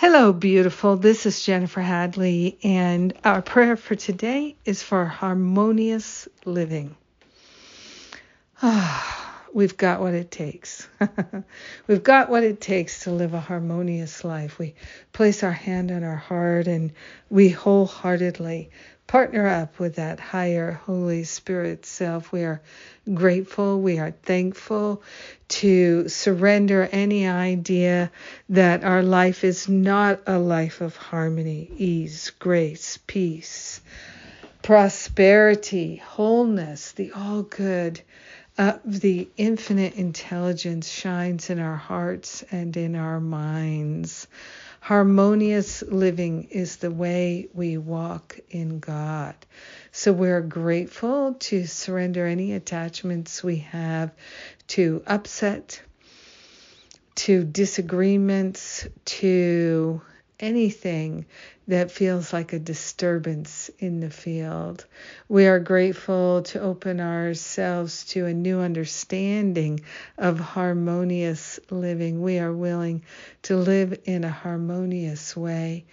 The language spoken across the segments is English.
Hello, beautiful. This is Jennifer Hadley, and our prayer for today is for harmonious living. Ah, we've got what it takes. we've got what it takes to live a harmonious life. We place our hand on our heart and we wholeheartedly partner up with that higher Holy Spirit self. We are grateful, we are thankful to surrender any idea that our life is not a life of harmony, ease, grace, peace, prosperity, wholeness, the all good. Uh, the infinite intelligence shines in our hearts and in our minds. Harmonious living is the way we walk in God. So we're grateful to surrender any attachments we have to upset, to disagreements, to anything that feels like a disturbance in the field. We are grateful to open ourselves to a new understanding of harmonious living. We are willing to live in a harmonious way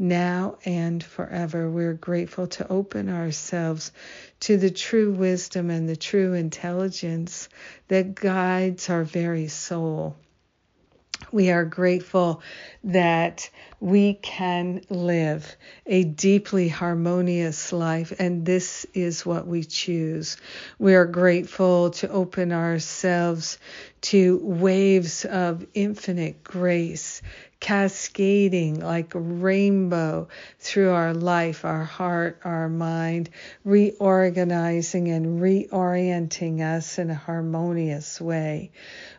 now and forever. We're grateful to open ourselves to the true wisdom and the true intelligence that guides our very soul. We are grateful that we can live a deeply harmonious life, and this is what we choose. We are grateful to open ourselves to waves of infinite grace cascading like a rainbow through our life, our heart, our mind, reorganizing and reorienting us in a harmonious way.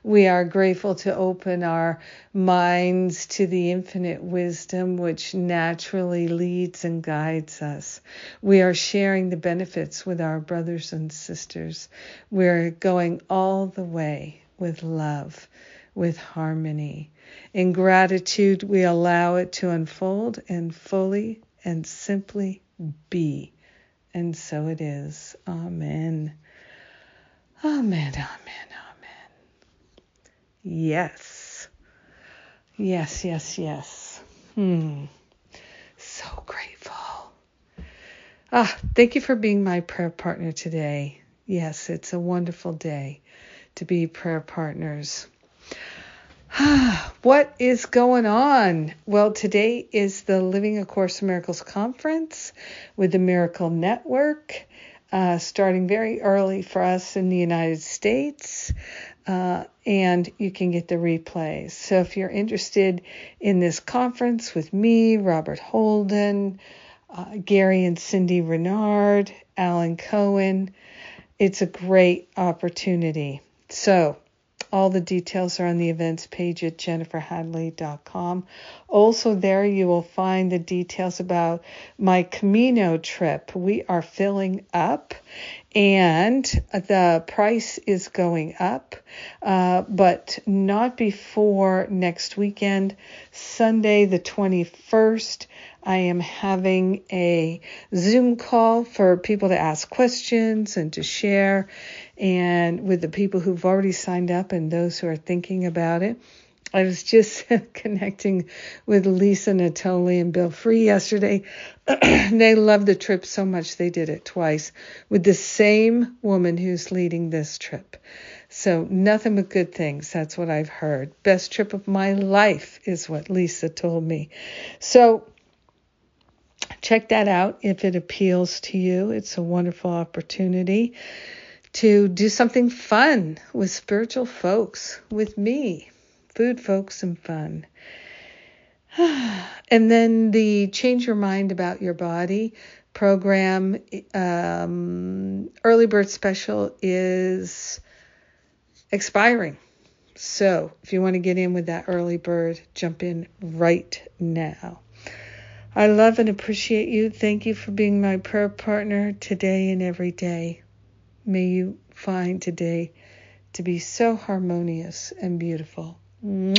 We are grateful to open our minds to the infinite wisdom which naturally leads and guides us. We are sharing the benefits with our brothers and sisters. We're going all the way with love, with harmony. In gratitude, we allow it to unfold and fully and simply be. And so it is. Amen. Amen. Amen. Amen. Yes. Yes, yes, yes. Hmm. So grateful. Ah, thank you for being my prayer partner today. Yes, it's a wonderful day to be prayer partners. what is going on? Well, today is the Living A Course in Miracles conference with the Miracle Network, uh, starting very early for us in the United States. Uh, and you can get the replays. So if you're interested in this conference with me, Robert Holden, uh, Gary and Cindy Renard, Alan Cohen, it's a great opportunity. So all the details are on the events page at jenniferhadley.com. Also, there you will find the details about my Camino trip. We are filling up and the price is going up, uh, but not before next weekend, Sunday the 21st. I am having a Zoom call for people to ask questions and to share, and with the people who've already signed up and those who are thinking about it. I was just connecting with Lisa Natoli and Bill Free yesterday. they loved the trip so much they did it twice with the same woman who's leading this trip. So nothing but good things. That's what I've heard. Best trip of my life is what Lisa told me. So check that out if it appeals to you. It's a wonderful opportunity to do something fun with spiritual folks, with me, food folks and fun. and then the Change Your Mind About Your Body program, um, early bird special is expiring. So if you want to get in with that early bird, jump in right now. I love and appreciate you. Thank you for being my prayer partner today and every day. May you find today to be so harmonious and beautiful. うん、